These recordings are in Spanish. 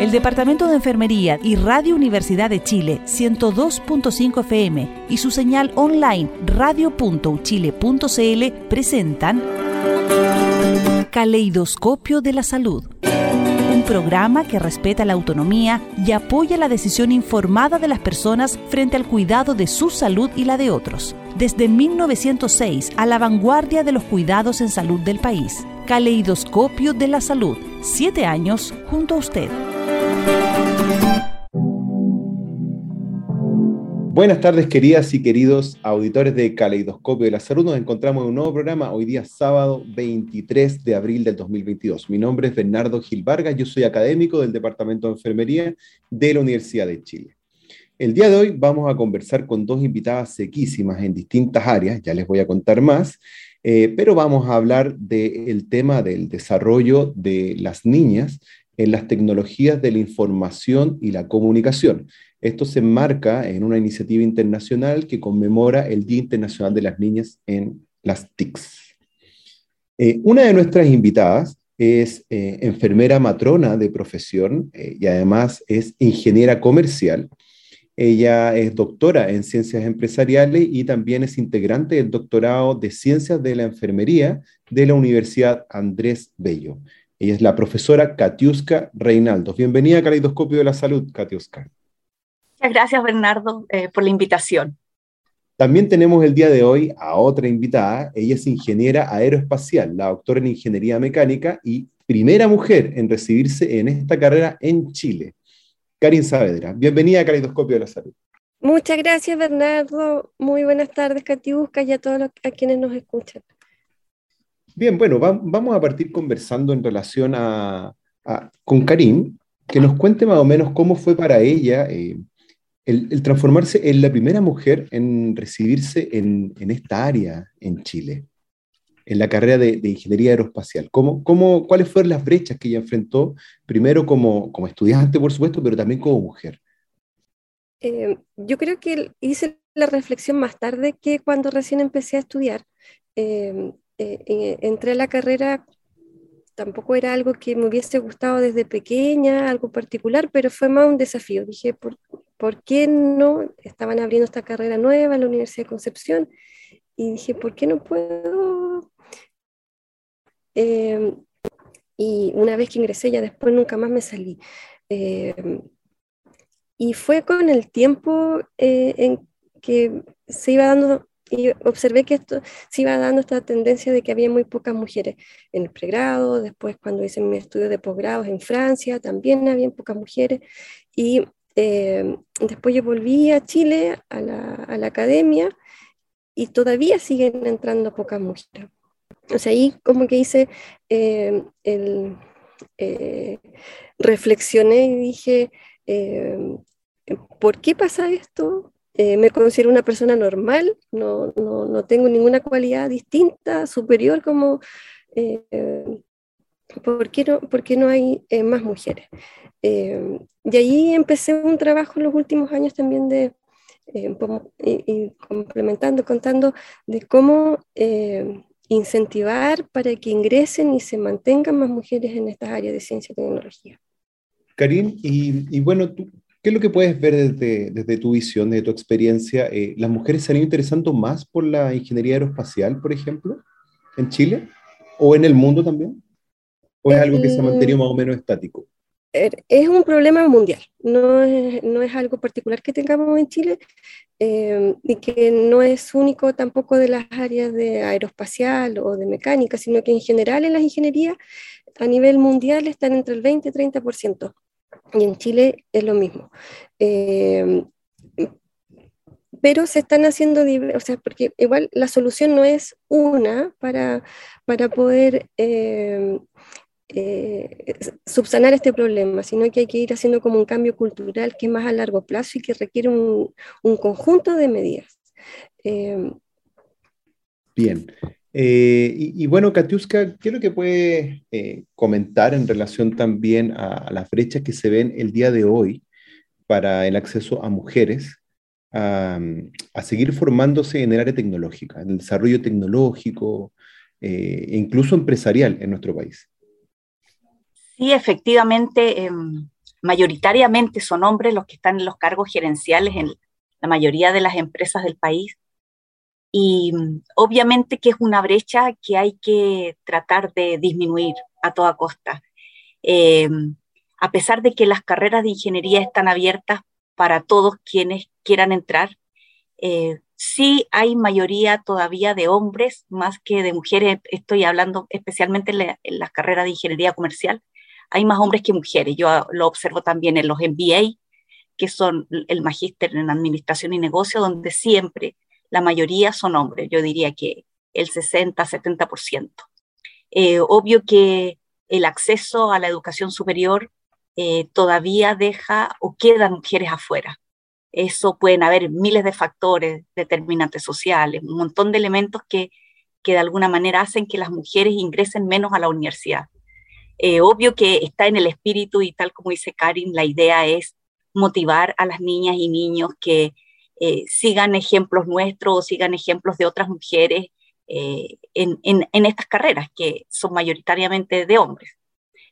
El Departamento de Enfermería y Radio Universidad de Chile 102.5 FM y su señal online radio.uchile.cl presentan Caleidoscopio de la Salud. Un programa que respeta la autonomía y apoya la decisión informada de las personas frente al cuidado de su salud y la de otros. Desde 1906 a la vanguardia de los cuidados en salud del país. Caleidoscopio de la Salud. Siete años junto a usted. Buenas tardes, queridas y queridos auditores de Caleidoscopio de la Salud. Nos encontramos en un nuevo programa hoy día sábado 23 de abril del 2022. Mi nombre es Bernardo Gil Vargas, yo soy académico del Departamento de Enfermería de la Universidad de Chile. El día de hoy vamos a conversar con dos invitadas sequísimas en distintas áreas, ya les voy a contar más, eh, pero vamos a hablar del tema del desarrollo de las niñas en las tecnologías de la información y la comunicación. Esto se enmarca en una iniciativa internacional que conmemora el Día Internacional de las Niñas en las TICs. Eh, una de nuestras invitadas es eh, enfermera matrona de profesión eh, y además es ingeniera comercial. Ella es doctora en ciencias empresariales y también es integrante del doctorado de ciencias de la enfermería de la Universidad Andrés Bello. Ella es la profesora Katiuska Reinaldo. Bienvenida a Caleidoscopio de la Salud, Katiuska. Muchas gracias, Bernardo, eh, por la invitación. También tenemos el día de hoy a otra invitada. Ella es ingeniera aeroespacial, la doctora en ingeniería mecánica y primera mujer en recibirse en esta carrera en Chile. Karin Saavedra, bienvenida a Caleidoscopio de la Salud. Muchas gracias, Bernardo. Muy buenas tardes, Katiuska, y a todos los, a quienes nos escuchan. Bien, bueno, vamos a partir conversando en relación a, con Karim, que nos cuente más o menos cómo fue para ella eh, el, transformarse en la primera mujer en recibirse en, esta área en Chile, en la carrera de, ingeniería aeroespacial. ¿Cómo, cómo, ¿Cuáles fueron las brechas que ella enfrentó, primero como, como estudiante, por supuesto, pero también como mujer? Eh, yo creo que hice la reflexión más tarde que cuando recién empecé a estudiar. Eh, eh, entré a la carrera, tampoco era algo que me hubiese gustado desde pequeña, algo particular, pero fue más un desafío. Dije, ¿por, ¿por qué no? Estaban abriendo esta carrera nueva en la Universidad de Concepción y dije, ¿por qué no puedo? Em, y una vez que ingresé, ya después nunca más me salí. Em, y fue con el tiempo eh, en que se iba dando y observé que esto se iba dando esta tendencia de que había muy pocas mujeres en el pregrado, después cuando hice mi estudio de posgrados en Francia, también había pocas mujeres, y eh, después yo volví a Chile, a la, academia, y todavía siguen entrando pocas mujeres. O sea, ahí como que hice eh, el... Eh, reflexioné y dije, ¿por qué pasa esto? Me considero una persona normal, no, no, no, tengo ninguna cualidad distinta, superior como... ¿por, qué no, ¿Por qué no hay eh, más mujeres? y ahí empecé un trabajo en los últimos años también de, y, complementando, contando de cómo incentivar para que ingresen y se mantengan más mujeres en estas áreas de ciencia y tecnología. Karim, y, y bueno, tú, ¿Qué es lo que puedes ver desde, tu visión, desde tu experiencia? Eh, ¿Las mujeres se han ido interesando más por la ingeniería aeroespacial, por ejemplo, en Chile? ¿O en el mundo también? ¿O es algo que se ha mantenido más o menos estático? Es un problema mundial, no es, no es algo particular que tengamos en Chile eh, y que no es único tampoco de las áreas de aeroespacial o de mecánica, sino que en general en las ingenierías a nivel mundial están entre el 20 y 30%. Y en Chile es lo mismo. Eh, pero se están haciendo, o sea, porque igual la solución no es una para, para poder eh, eh, subsanar este problema, sino que hay que ir haciendo como un cambio cultural que es más a largo plazo y que requiere un, un conjunto de medidas. Bien, eh, y, bueno, Katiuska, ¿qué es lo que puedes eh, comentar en relación también a, las brechas que se ven el día de hoy para el acceso a mujeres a, seguir formándose en el área tecnológica, en el desarrollo tecnológico e incluso empresarial en nuestro país? Sí, efectivamente, em, mayoritariamente son hombres los que están en los cargos gerenciales en la mayoría de las empresas del país. Y mm, obviamente que es una brecha que hay que tratar de disminuir a toda costa. Eh, a pesar de que las carreras de ingeniería están abiertas para todos quienes quieran entrar, eh, sí hay mayoría todavía de hombres más que de mujeres. Estoy hablando especialmente en, las carreras de ingeniería comercial. Hay más hombres que mujeres. Yo lo observo también en los MBA, que son el magíster en administración y negocio, donde siempre la mayoría son hombres. Yo diría que el 60-70%. Eh, obvio que el acceso a la educación superior eh, todavía deja o quedan mujeres afuera. Eso pueden haber miles de factores, determinantes sociales, un montón de elementos que, que de alguna manera hacen que las mujeres ingresen menos a la universidad. Eh, obvio que está en el espíritu y tal como dice Karin, la idea es motivar a las niñas y niños que eh, sigan ejemplos nuestros o sigan ejemplos de otras mujeres eh, en, estas carreras que son mayoritariamente de hombres.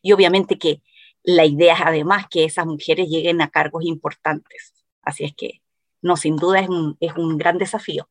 Y obviamente que la idea es además que esas mujeres lleguen a cargos importantes. Así es que, no, sin duda es un, es un gran desafío.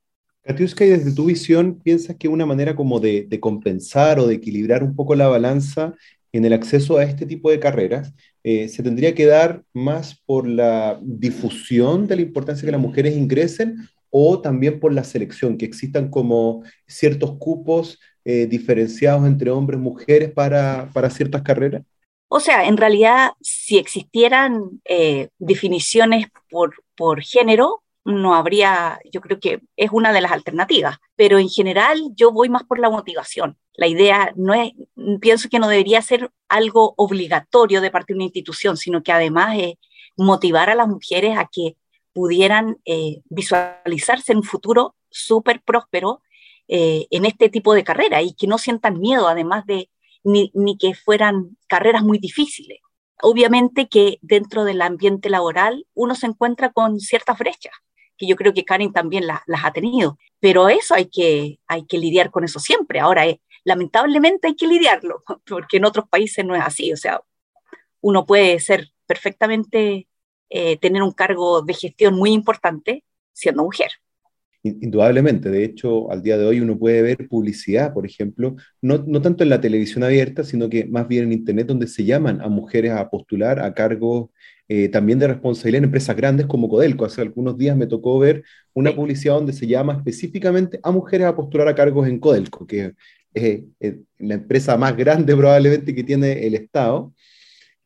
Katiuska, y desde tu visión, ¿piensas que una manera como de, compensar o de equilibrar un poco la balanza en el acceso a este tipo de carreras eh, se tendría que dar más por la difusión de la importancia que las mujeres ingresen o también por la selección, que existan como ciertos cupos eh, diferenciados entre hombres y mujeres para, para ciertas carreras? O sea, en realidad, si existieran eh, definiciones por, por género, no habría, yo creo que es una de las alternativas, pero en general yo voy más por la motivación. La idea no es, pienso que no debería ser algo obligatorio de parte de una institución, sino que además es motivar a las mujeres a que pudieran eh, visualizarse en un futuro súper próspero eh, en este tipo de carrera y que no sientan miedo, además de ni, ni que fueran carreras muy difíciles. Obviamente que dentro del ambiente laboral uno se encuentra con ciertas brechas, que yo creo que Karen también las ha tenido, pero eso hay que, hay que lidiar con eso siempre. Ahora, eh, lamentablemente hay que lidiarlo, porque en otros países no es así, o sea, uno puede ser perfectamente, eh, tener un cargo de gestión muy importante siendo mujer. Indudablemente, de hecho, al día de hoy uno puede ver publicidad, por ejemplo, no, no, tanto en la televisión abierta, sino que más bien en Internet, donde se llaman a mujeres a postular a cargos eh, también de responsabilidad en empresas grandes como Codelco. Hace algunos días me tocó ver una publicidad donde se llama específicamente a mujeres a postular a cargos en Codelco, que es, la empresa más grande probablemente que tiene el Estado.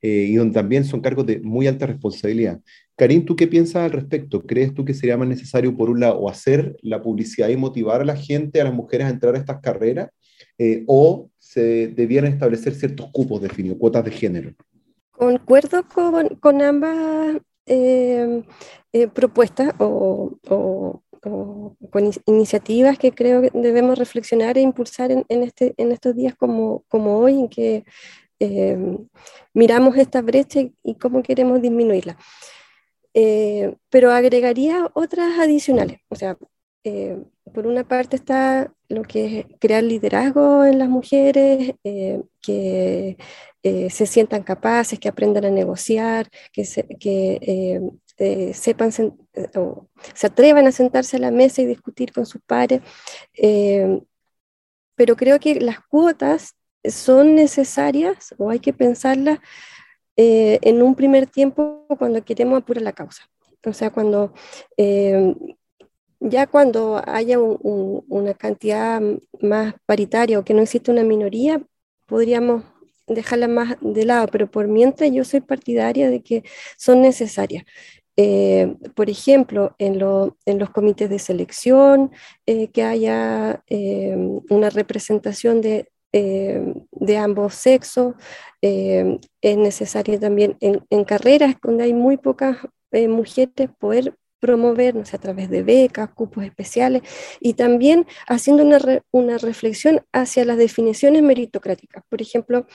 Eh, y donde también son cargos de muy alta responsabilidad. Karim, ¿tú qué piensas al respecto? ¿Crees tú que sería más necesario, por un lado, hacer la publicidad y motivar a la gente, a las mujeres a entrar a estas carreras, eh, o se debieran establecer ciertos cupos definidos, cuotas de género? Concuerdo con, ambas eh, eh, propuestas o, con iniciativas que creo que debemos reflexionar e impulsar en, este, estos días como, hoy, en que miramos esta brecha y cómo queremos disminuirla. Eh, pero agregaría otras adicionales. O sea, eh, por una parte está lo que es crear liderazgo en las mujeres, eh, que se sientan capaces, que aprendan a negociar, que, que sepan o se atrevan a sentarse a la mesa y discutir con sus pares. pero creo que las cuotas son necesarias o hay que pensarlas eh, en un primer tiempo cuando queremos apurar la causa. O sea, cuando eh, ya cuando haya una cantidad más paritaria o que no existe una minoría, podríamos dejarla más de lado, pero por mientras yo soy partidaria de que son necesarias. Eh, por ejemplo, en, en, los comités de selección, que haya una representación de, eh, ambos sexos. Eh, es necesario también en, carreras donde hay muy pocas eh, mujeres poder promovernos a través de becas, cupos especiales y también haciendo una, una reflexión hacia las definiciones meritocráticas. Por ejemplo,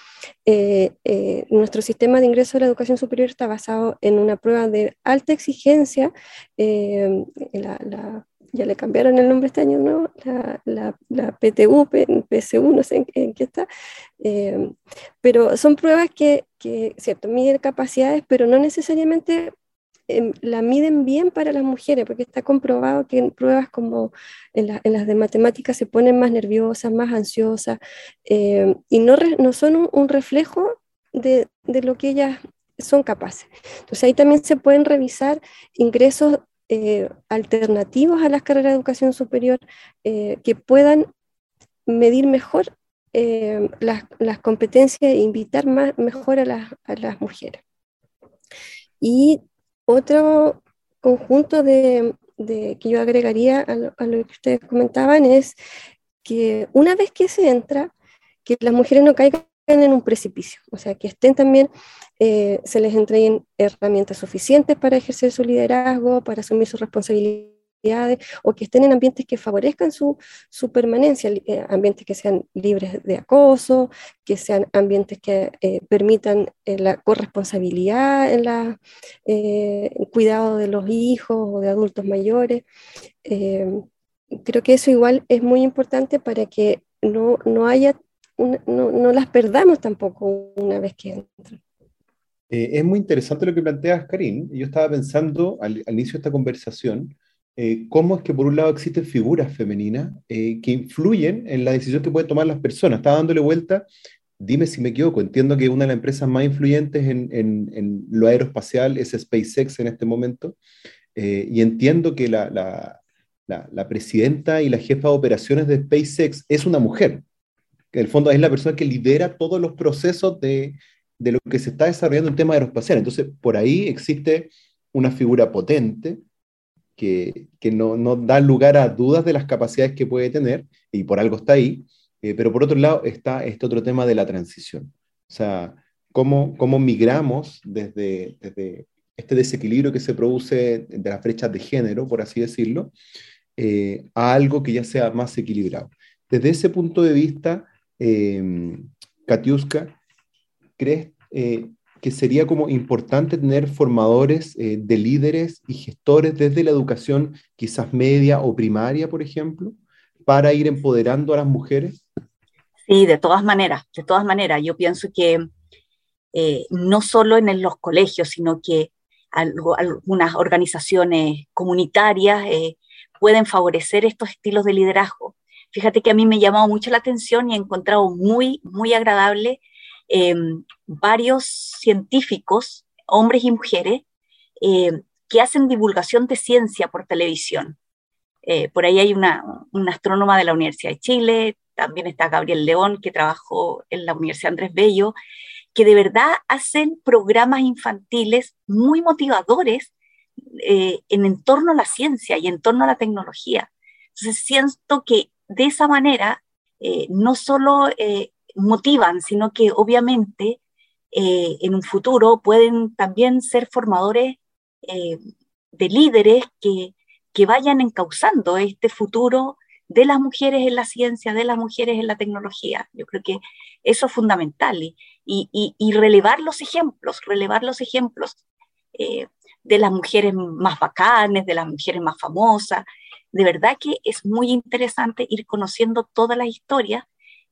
nuestro sistema de ingreso a la educación superior está basado en una prueba de alta exigencia, la, ya le cambiaron el nombre este año nuevo, la, PTU, PSU, no sé en, qué está, eh, pero son pruebas que, que, cierto, miden capacidades, pero no necesariamente em, la miden bien para las mujeres, porque está comprobado que en pruebas como en, las de matemáticas se ponen más nerviosas, más ansiosas, eh, y no, no son un, reflejo de, de, lo que ellas son capaces. Entonces ahí también se pueden revisar ingresos eh, alternativos a las carreras de educación superior eh, que puedan medir mejor eh, las, las, competencias e invitar más, mejor a, a las mujeres. Y otro conjunto de, que yo agregaría a lo, a lo, que ustedes comentaban es que una vez que se entra, que las mujeres no caigan en un precipicio, o sea, que estén también, eh, se les entreguen herramientas suficientes para ejercer su liderazgo, para asumir sus responsabilidades, o que estén en ambientes que favorezcan su, su permanencia, eh, ambientes que sean libres de acoso, que sean ambientes que eh, permitan la corresponsabilidad en la, el cuidado de los hijos o de adultos mayores. creo que eso igual es muy importante para que no, no las perdamos tampoco una vez que entran. Eh, es muy interesante lo que planteas, Karim. Yo estaba pensando al, inicio de esta conversación, eh, cómo es que por un lado existen figuras femeninas eh, que influyen en la decisión que pueden tomar las personas. Estaba dándole vuelta, dime si me equivoco, entiendo que una de las empresas más influyentes en, en, lo aeroespacial es SpaceX en este momento, y entiendo que la, la, la presidenta y la jefa de operaciones de SpaceX es una mujer en el fondo es la persona que lidera todos los procesos de, de lo que se está desarrollando en tema aeroespacial. Entonces, por ahí existe una figura potente que, que no, no, da lugar a dudas de las capacidades que puede tener, y por algo está ahí, eh, pero por otro lado está este otro tema de la transición. O sea, cómo, cómo migramos desde, desde este desequilibrio que se produce de las brechas de género, por así decirlo, eh, a algo que ya sea más equilibrado. Desde ese punto de vista, eh, Katiuska, ¿crees eh, que sería como importante tener formadores eh, de líderes y gestores desde la educación quizás media o primaria, por ejemplo, para ir empoderando a las mujeres? Sí, de todas maneras, de todas maneras. Yo pienso que eh, no solo en los colegios, sino que algunas organizaciones comunitarias pueden favorecer estos estilos de liderazgo. Fíjate que a mí me ha llamado mucho la atención y he encontrado muy, muy agradable em, varios científicos, hombres y mujeres, em, que hacen divulgación de ciencia por televisión. Eh, por ahí hay una, astrónoma de la Universidad de Chile, también está Gabriel León, que trabajó en la Universidad Andrés Bello, que de verdad hacen programas infantiles muy motivadores eh, en torno a la ciencia y en torno a la tecnología. Entonces siento que de esa manera eh, no solo motivan, sino que obviamente eh, en un futuro pueden también ser formadores de líderes que, que vayan encauzando este futuro de las mujeres en la ciencia, de las mujeres en la tecnología. Yo creo que eso es fundamental y, y, y relevar los ejemplos, relevar los ejemplos de las mujeres más bacanes, de las mujeres más famosas, de verdad que es muy interesante ir conociendo todas las historias,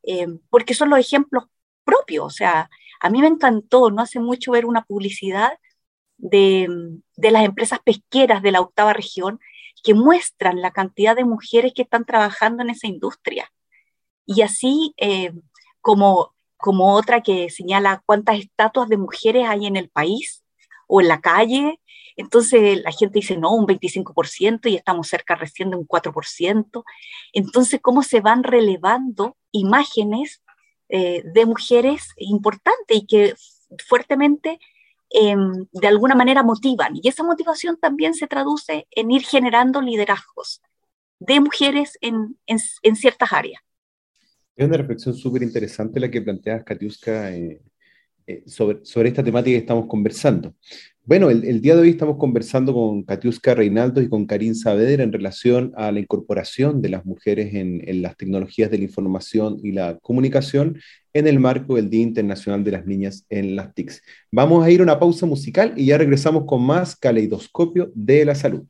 eh, porque son los ejemplos propios. O sea, a mí me encantó no hace mucho ver una publicidad de, las empresas pesqueras de la octava región que muestran la cantidad de mujeres que están trabajando en esa industria. Y así eh, como, como otra que señala cuántas estatuas de mujeres hay en el país o en la calle, entonces la gente dice, no, un 25% y estamos cerca recién de un 4%. Entonces, ¿cómo se van relevando imágenes eh, de mujeres importantes y que fuertemente em, de alguna manera motivan? Y esa motivación también se traduce en ir generando liderazgos de mujeres en, en, ciertas áreas. Es una reflexión súper interesante la que planteas, Katiuska, eh, eh, sobre, sobre esta temática que estamos conversando. Bueno, el, día de hoy estamos conversando con Katiuska Reinaldo y con Karin Saavedra en relación a la incorporación de las mujeres en, las tecnologías de la información y la comunicación en el marco del Día Internacional de las Niñas en las TICs. Vamos a ir a una pausa musical y ya regresamos con más caleidoscopio de la salud.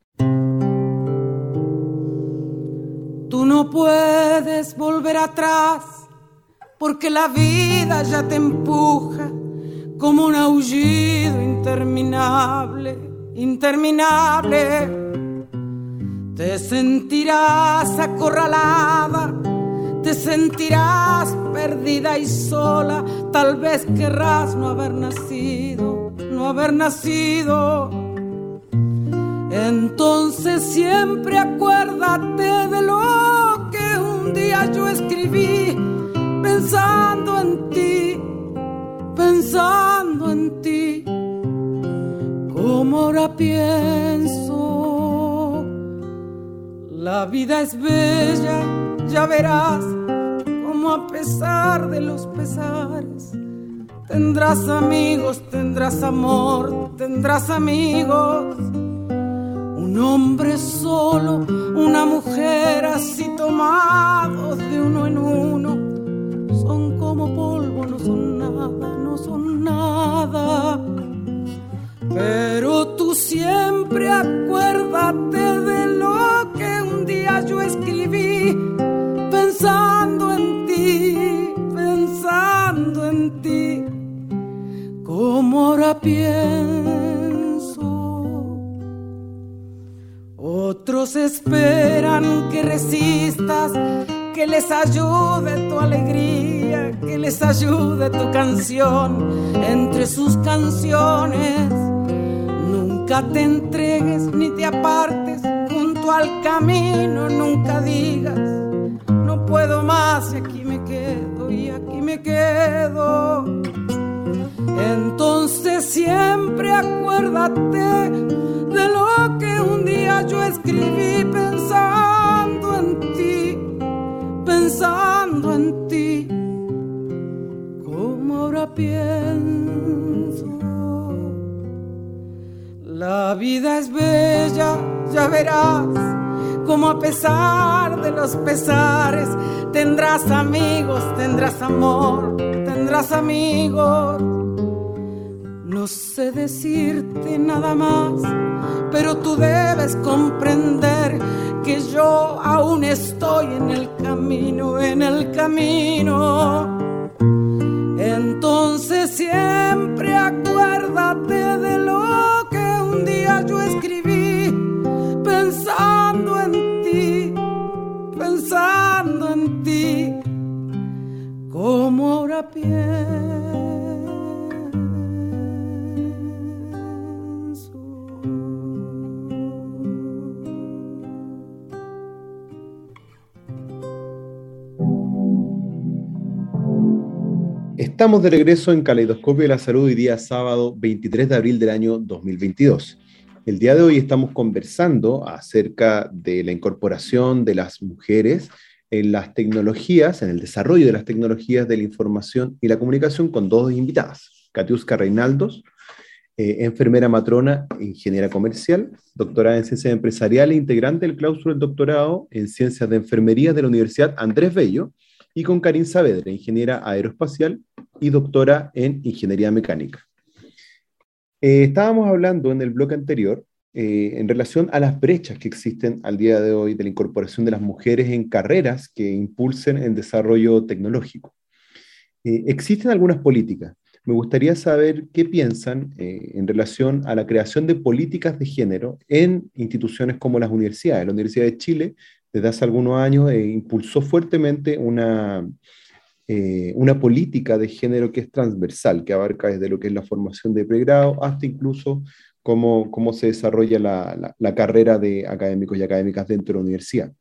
no puedes volver atrás porque la vida ya te empuja como un aullido interminable, interminable. Te sentirás acorralada, te sentirás perdida y sola, tal vez querrás no haber nacido, no haber nacido. Entonces siempre acuérdate de lo que un día yo escribí, pensando en ti, pensando en ti, como ahora pienso. La vida es bella, ya verás, como a pesar de los pesares, tendrás amigos, tendrás amor, tendrás amigos un hombre solo, una mujer así tomados de uno en uno, son como polvo, Pero tú siempre acuérdate de lo que un día yo escribí, pensando en ti, pensando en ti, como ahora pienso Otros esperan que resistas, que les ayude tu alegría, que les ayude tu canción entre sus canciones. Nunca te entregues ni te apartes junto al camino, nunca digas, no puedo más y aquí me quedo y aquí me quedo. Entonces siempre acuérdate de lo que un día yo escribí pensando en ti, pensando en ti, como ahora pienso. La vida es bella, ya verás, como a pesar de los pesares, tendrás amigos, tendrás amor, tendrás amigos no sé decirte nada más, pero tú debes comprender que yo aún estoy en el camino, en el camino. Entonces siempre acuérdate de lo un día yo escribí, pensando en ti, pensando en ti, como ahora pienso. Estamos de regreso en Caleidoscopio de la Salud hoy día sábado 23 de abril del año 2022. El día de hoy estamos conversando acerca de la incorporación de las mujeres en las tecnologías, en el desarrollo de las tecnologías de la información y la comunicación con dos invitadas. Katiuska Reinaldos, eh, enfermera matrona, ingeniera comercial, doctorada en ciencias empresariales, integrante del claustro del doctorado en ciencias de enfermería de la Universidad Andrés Bello, y con Karin Saavedra, ingeniera aeroespacial y doctora en ingeniería mecánica. Eh, estábamos hablando en el bloque anterior eh, en relación a las brechas que existen al día de hoy de la incorporación de las mujeres en carreras que impulsen el desarrollo tecnológico. Eh, existen algunas políticas. Me gustaría saber qué piensan en relación a la creación de políticas de género en instituciones como las universidades. La Universidad de Chile desde hace algunos años eh, impulsó fuertemente una, eh, una política de género que es transversal, que abarca desde lo que es la formación de pregrado hasta incluso cómo, cómo se desarrolla la, la, carrera de académicos y académicas dentro de la universidad.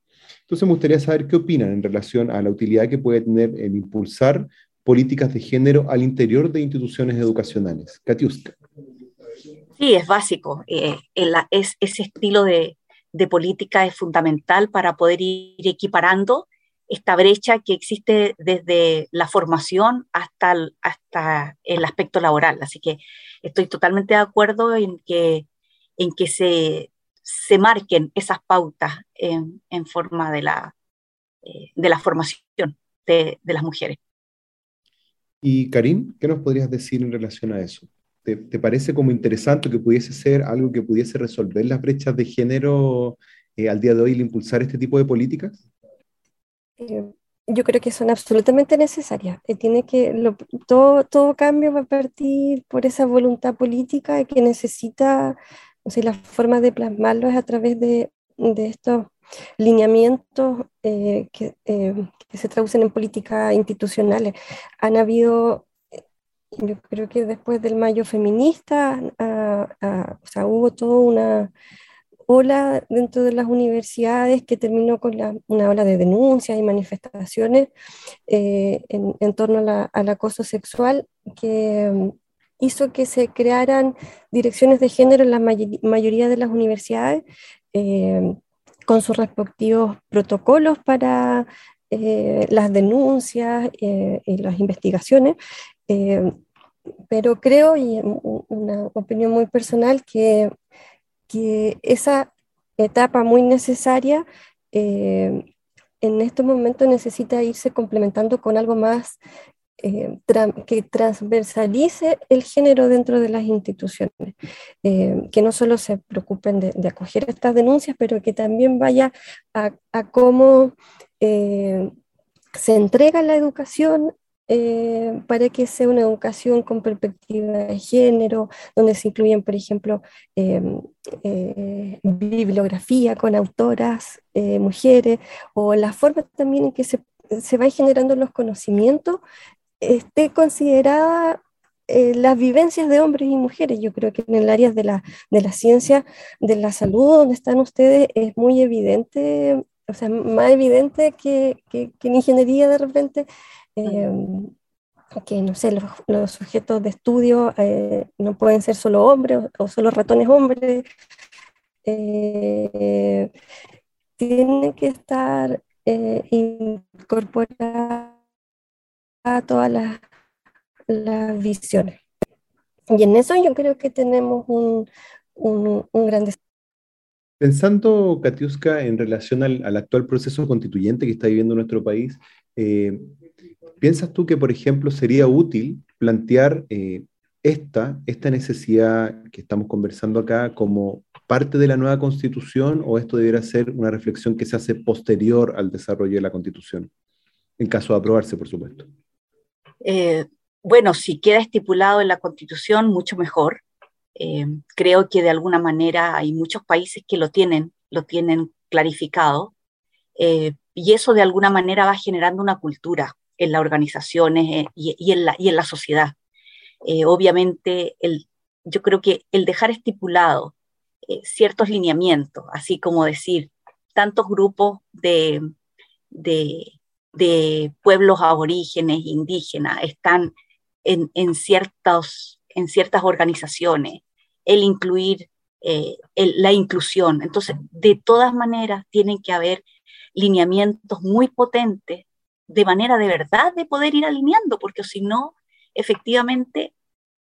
Entonces me gustaría saber qué opinan en relación a la utilidad que puede tener el impulsar políticas de género al interior de instituciones educacionales. Katiuska. Sí, es básico. Eh, es, ese estilo de, de política es fundamental para poder ir equiparando esta brecha que existe desde la formación hasta el, hasta el aspecto laboral. Así que estoy totalmente de acuerdo en que, en que se, se marquen esas pautas en, forma de la, eh, de la formación de, de las mujeres. Y Karim, ¿qué nos podrías decir en relación a eso? ¿Te, parece como interesante que pudiese ser algo que pudiese resolver las brechas de género eh, al día de hoy, el impulsar este tipo de políticas? yo creo que son absolutamente necesarias. tiene que, todo, cambio va a partir por esa voluntad política que necesita, o sea, la forma de plasmarlo es a través de, estos lineamientos eh, que, eh, que, se traducen en políticas institucionales. Han habido, yo creo que después del mayo feminista, o sea, hubo toda una ola dentro de las universidades que terminó con una ola de denuncias y manifestaciones eh, en, torno al acoso sexual que mm, hizo que se crearan direcciones de género en la mayoría de las universidades eh, con sus respectivos protocolos para eh, las denuncias y las investigaciones pero creo, y una opinión muy personal, que que esa etapa muy necesaria eh, en estos momentos necesita irse complementando con algo más eh, que transversalice el género dentro de las instituciones, eh, que no solo se preocupen de, acoger estas denuncias, pero que también vaya a cómo se entrega la educación eh, para que sea una educación con perspectiva de género, donde se incluyen, por ejemplo, em, eh, bibliografía con autoras, eh, mujeres, o la forma también en que se, se van generando los conocimientos, esté considerada las vivencias de hombres y mujeres. Yo creo que en el área de la, de la ciencia, de la salud, donde están ustedes, es muy evidente, o sea, más evidente que, que, que en ingeniería de repente, Em, que no sé, los, sujetos de estudio eh, no pueden ser solo hombres o, solo ratones hombres. Eh, tiene que estar eh, incorporada a todas las, las, visiones. Y en eso yo creo que tenemos un, un, un gran Pensando, Katiuska, en relación al, al, actual proceso constituyente que está viviendo nuestro país, eh, ¿Piensas tú que, por ejemplo, sería útil plantear eh, esta, esta necesidad que estamos conversando acá como parte de la nueva constitución o esto debiera ser una reflexión que se hace posterior al desarrollo de la constitución, en caso de aprobarse, por supuesto? Eh, bueno, si queda estipulado en la constitución, mucho mejor. Eh, creo que de alguna manera hay muchos países que lo tienen, lo tienen clarificado, y eso de alguna manera va generando una cultura en las organizaciones eh, y, en, la, y en la sociedad. Eh, obviamente, el, yo creo que el dejar estipulado eh, ciertos lineamientos, así como decir, tantos grupos de, de, de pueblos aborígenes, indígenas, están en, en, ciertos, en ciertas organizaciones, el incluir la inclusión. Entonces, de todas maneras, tienen que haber lineamientos muy potentes de manera de verdad de poder ir alineando, porque si no, efectivamente,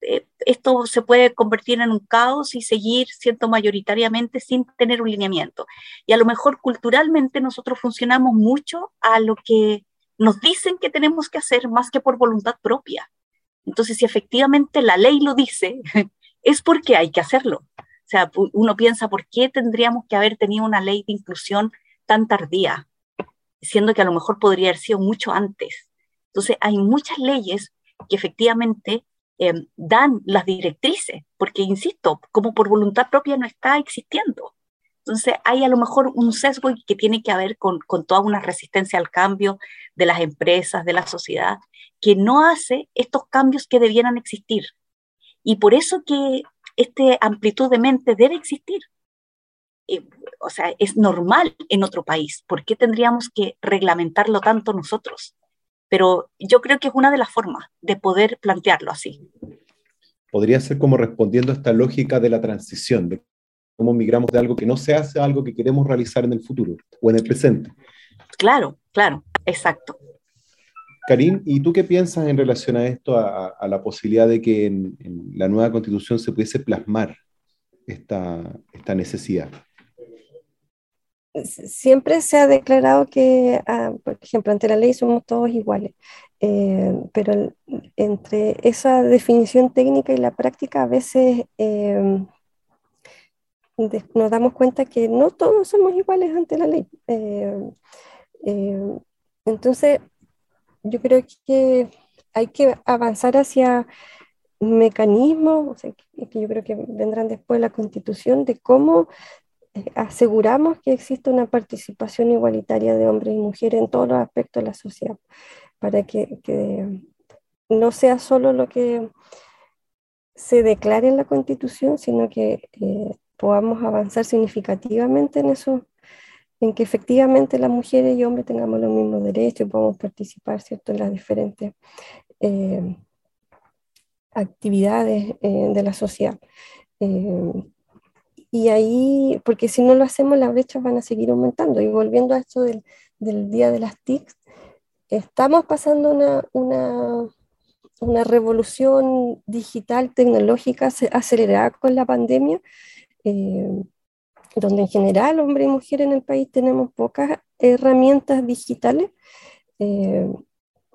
eh, esto se puede convertir en un caos y seguir siendo mayoritariamente sin tener un lineamiento. Y a lo mejor culturalmente nosotros funcionamos mucho a lo que nos dicen que tenemos que hacer más que por voluntad propia. Entonces, si efectivamente la ley lo dice, es porque hay que hacerlo. O sea, uno piensa, ¿por qué tendríamos que haber tenido una ley de inclusión tan tardía? siendo que a lo mejor podría haber sido mucho antes. Entonces, hay muchas leyes que efectivamente eh, dan las directrices, porque, insisto, como por voluntad propia no está existiendo. Entonces, hay a lo mejor un sesgo que tiene que ver con, con toda una resistencia al cambio de las empresas, de la sociedad, que no hace estos cambios que debieran existir. Y por eso que esta amplitud de mente debe existir, eh, o sea, es normal en otro país. ¿Por qué tendríamos que reglamentarlo tanto nosotros? Pero yo creo que es una de las formas de poder plantearlo así. Podría ser como respondiendo a esta lógica de la transición, de cómo migramos de algo que no se hace a algo que queremos realizar en el futuro o en el presente. Claro, claro, exacto. Karim, ¿y tú qué piensas en relación a esto, a, la posibilidad de que en, la nueva constitución se pudiese plasmar esta, esta necesidad? siempre se ha declarado que, ah, por ejemplo, ante la ley somos todos iguales, eh, pero entre esa definición técnica y la práctica a veces em, nos damos cuenta que no todos somos iguales ante la ley. Em, em, entonces, yo creo que hay que avanzar hacia mecanismos, que yo creo que vendrán después de la constitución, de cómo eh, aseguramos que exista una participación igualitaria de hombres y mujeres en todos los aspectos de la sociedad, para que, no sea solo lo que se declare en la constitución, sino que eh, podamos avanzar significativamente en eso, en que efectivamente las mujeres y hombres tengamos los mismos derechos y podamos participar ¿cierto? en las diferentes eh, actividades eh, de la sociedad. Eh, y ahí, porque si no lo hacemos, las brechas van a seguir aumentando. Y volviendo a esto del, del Día de las TICs, estamos pasando una, una, una revolución digital, tecnológica acelerada con la pandemia, donde en general, hombre y mujer en el país tenemos pocas herramientas digitales.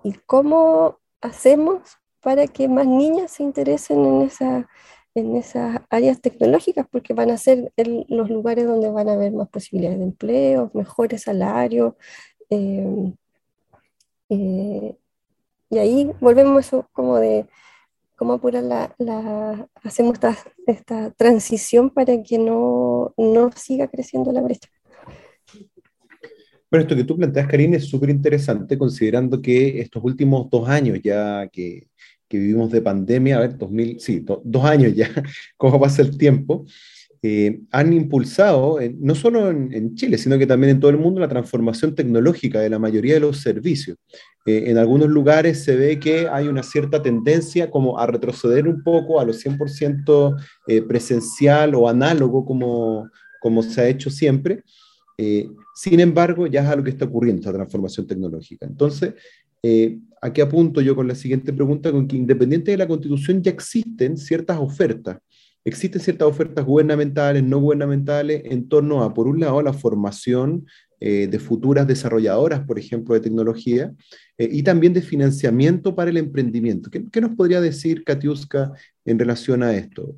y cómo hacemos para que más niñas se interesen en, esa, en esas áreas tecnológicas, porque van a ser los lugares donde van a haber más posibilidades de empleo, mejores salarios. Eh, eh, y ahí volvemos eso como de cómo apurar la, hacemos esta, esta, transición para que no, no siga creciendo la brecha. Bueno, esto que tú planteas, Karine, es súper interesante, considerando que estos últimos dos años ya que, que vivimos de pandemia, a ver, 2000, sí, dos años ya, cómo pasa el tiempo, eh, han impulsado, no solo en, Chile, sino que también en todo el mundo, la transformación tecnológica de la mayoría de los servicios. Eh, en algunos lugares se ve que hay una cierta tendencia como a retroceder un poco a lo 100% eh, presencial o análogo como, como se ha hecho siempre. Eh, sin embargo, ya es algo que está ocurriendo, esta transformación tecnológica. Entonces, eh, aquí apunto yo con la siguiente pregunta, con que independiente de la constitución ya existen ciertas ofertas, existen ciertas ofertas gubernamentales, no gubernamentales, en torno a, por un lado, la formación eh, de futuras desarrolladoras, por ejemplo, de tecnología, y también de financiamiento para el emprendimiento. ¿Qué, ¿Qué, nos podría decir, Katiuska, en relación a esto?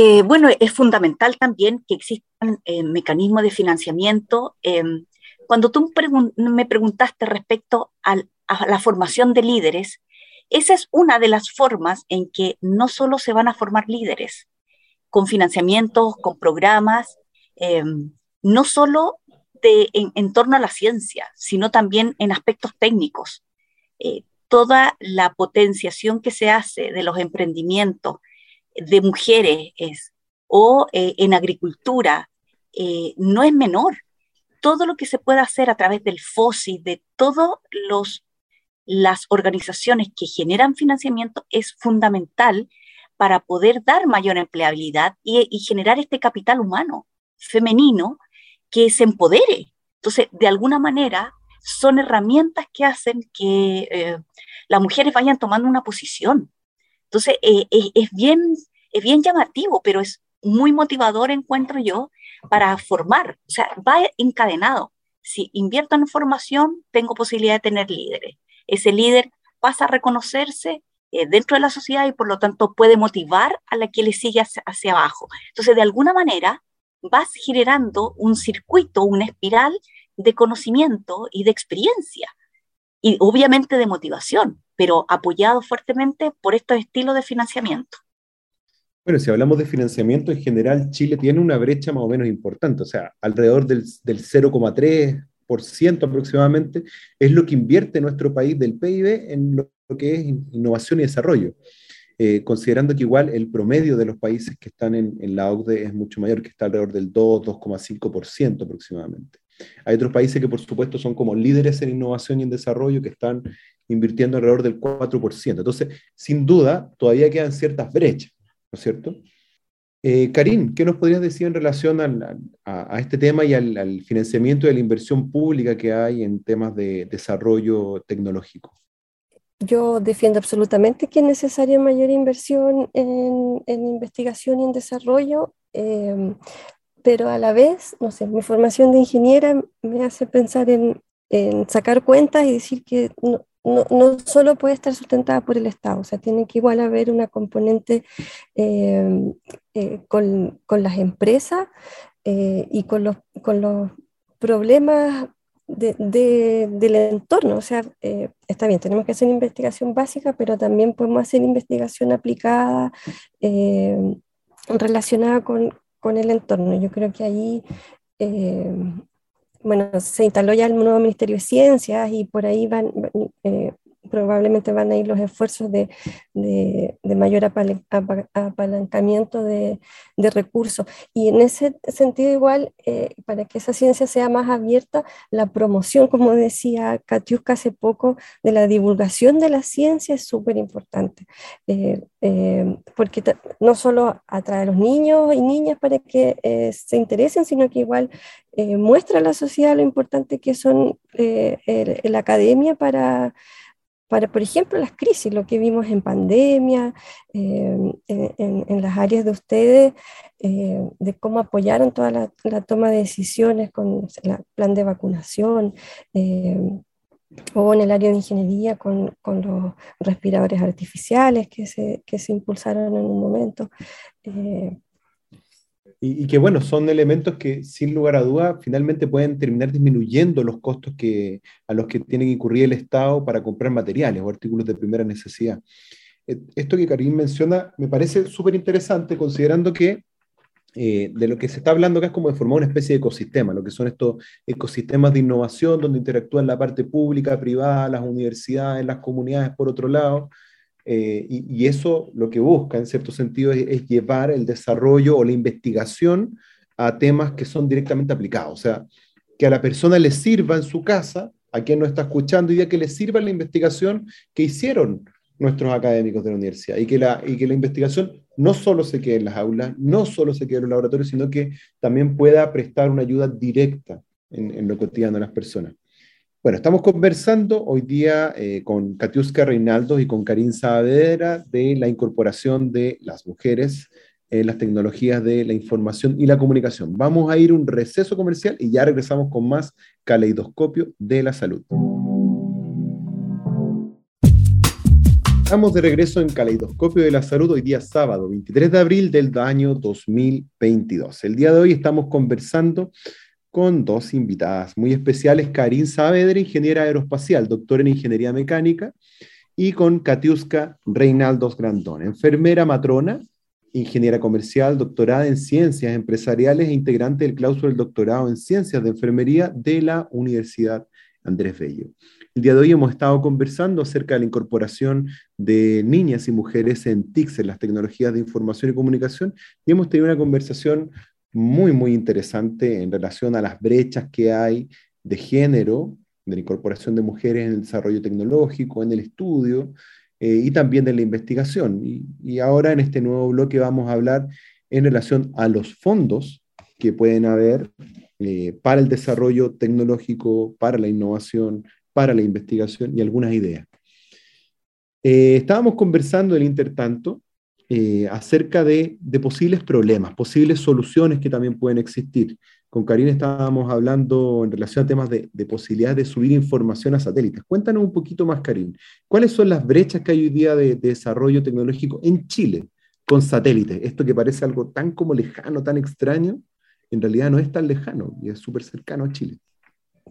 Eh, bueno, es fundamental también que existan eh, mecanismos de financiamiento. Cuando tú me preguntaste respecto a la formación de líderes, esa es una de las formas en que no solo se van a formar líderes, con financiamientos, con programas, em, no solo en, torno a la ciencia, sino también en aspectos técnicos. Eh, toda la potenciación que se hace de los emprendimientos, de mujeres es, o eh, en agricultura, eh, no es menor. Todo lo que se puede hacer a través del FOSI, de todas las organizaciones que generan financiamiento, es fundamental para poder dar mayor empleabilidad y, generar este capital humano femenino que se empodere. Entonces, de alguna manera, son herramientas que hacen que eh, las mujeres vayan tomando una posición. Entonces, es, bien, es bien llamativo, pero es muy motivador, encuentro yo, para formar. O sea, va encadenado. Si invierto en formación, tengo posibilidad de tener líderes. Ese líder pasa a reconocerse eh, dentro de la sociedad y por lo tanto puede motivar a la que le sigue hacia, abajo. Entonces, de alguna manera, vas generando un circuito, una espiral de conocimiento y de experiencia y obviamente de motivación, pero apoyado fuertemente por estos estilos de financiamiento. Bueno, si hablamos de financiamiento, en general Chile tiene una brecha más o menos importante, o sea, alrededor del, del 0,3% aproximadamente es lo que invierte nuestro país del PIB en lo que es innovación y desarrollo. Eh, considerando que igual el promedio de los países que están en, en la OCDE es mucho mayor, que está alrededor del 2, 2,5% aproximadamente. Hay otros países que por supuesto son como líderes en innovación y en desarrollo que están invirtiendo alrededor del 4%. Entonces, sin duda, todavía quedan ciertas brechas. ¿no es cierto? Eh, Karim, ¿qué nos podrías decir en relación a, este tema y al, financiamiento de la inversión pública que hay en temas de desarrollo tecnológico? Yo defiendo absolutamente que es necesaria mayor inversión en, investigación y en desarrollo, em, pero a la vez, no sé, mi formación de ingeniera me hace pensar en, en sacar cuentas y decir que no, no, solo puede estar sustentada por el Estado, o sea, tiene que igual haber una componente eh, eh, con, las empresas eh, y con los, con los problemas del entorno. O sea, está bien, tenemos que hacer investigación básica, pero también podemos hacer investigación aplicada relacionada con, el entorno. Yo creo que ahí, bueno, se instaló ya el nuevo Ministerio de Ciencias y por ahí van, probablemente van a ir los esfuerzos de, mayor apalancamiento de, recursos. Y en ese sentido igual, eh, para que esa ciencia sea más abierta, la promoción, como decía Katiuska hace poco, de la divulgación de la ciencia es súper importante, eh, eh, porque no solo atrae a los niños y niñas para que se interesen, sino que igual muestra a la sociedad lo importante que son la academia para para, por ejemplo, las crisis, lo que vimos en pandemia, em, en, las áreas de ustedes, eh, de cómo apoyaron toda la, toma de decisiones con el plan de vacunación, em, o en el área de ingeniería con, los respiradores artificiales que se, que se, impulsaron en un momento. Eh, y, que bueno, son elementos que sin lugar a duda finalmente pueden terminar disminuyendo los costos que, a los que tiene que incurrir el Estado para comprar materiales o artículos de primera necesidad. Eh, esto que Karim menciona me parece súper interesante considerando que eh, de lo que se está hablando es como de formar una especie de ecosistema, lo que son estos ecosistemas de innovación donde interactúan la parte pública, privada, las universidades, las comunidades por otro lado, eh, y, eso lo que busca, en cierto sentido, es, llevar el desarrollo o la investigación a temas que son directamente aplicados. O sea, que a la persona le sirva en su casa, a quien no está escuchando, y que le sirva la investigación que hicieron nuestros académicos de la universidad. Y que la, y que la investigación no solo se quede en las aulas, no solo se quede en los laboratorios, sino que también pueda prestar una ayuda directa en, lo cotidiano de las personas. Bueno, estamos conversando hoy día eh, con Katiuska Reinaldo y con Karin Saavedra de la incorporación de las mujeres en las tecnologías de la información y la comunicación. Vamos a ir un receso comercial y ya regresamos con más caleidoscopio de la salud. Estamos de regreso en Caleidoscopio de la Salud hoy día sábado, 23 de abril del año 2022. El día de hoy estamos conversando con dos invitadas muy especiales, Karin Saavedra, ingeniera aeroespacial, doctora en ingeniería mecánica, y con Katiuska Reinaldos Grandón, enfermera matrona, ingeniera comercial, doctorada en ciencias empresariales e integrante del claustro del doctorado en ciencias de enfermería de la Universidad Andrés Bello. El día de hoy hemos estado conversando acerca de la incorporación de niñas y mujeres en TICS, en las tecnologías de información y comunicación, y hemos tenido una conversación muy, muy interesante en relación a las brechas que hay de género, de la incorporación de mujeres en el desarrollo tecnológico, en el estudio eh, y también de la investigación. Y, ahora en este nuevo bloque vamos a hablar en relación a los fondos que pueden haber eh, para el desarrollo tecnológico, para la innovación, para la investigación y algunas ideas. Eh, estábamos conversando en intertanto eh, acerca de, posibles problemas, posibles soluciones que también pueden existir. Con Karin estábamos hablando en relación a temas de, posibilidades de subir información a satélites. Cuéntanos un poquito más, Karin. ¿Cuáles son las brechas que hay hoy día de, desarrollo tecnológico en Chile con satélites? Esto que parece algo tan como lejano, tan extraño, en realidad no es tan lejano y es súper cercano a Chile.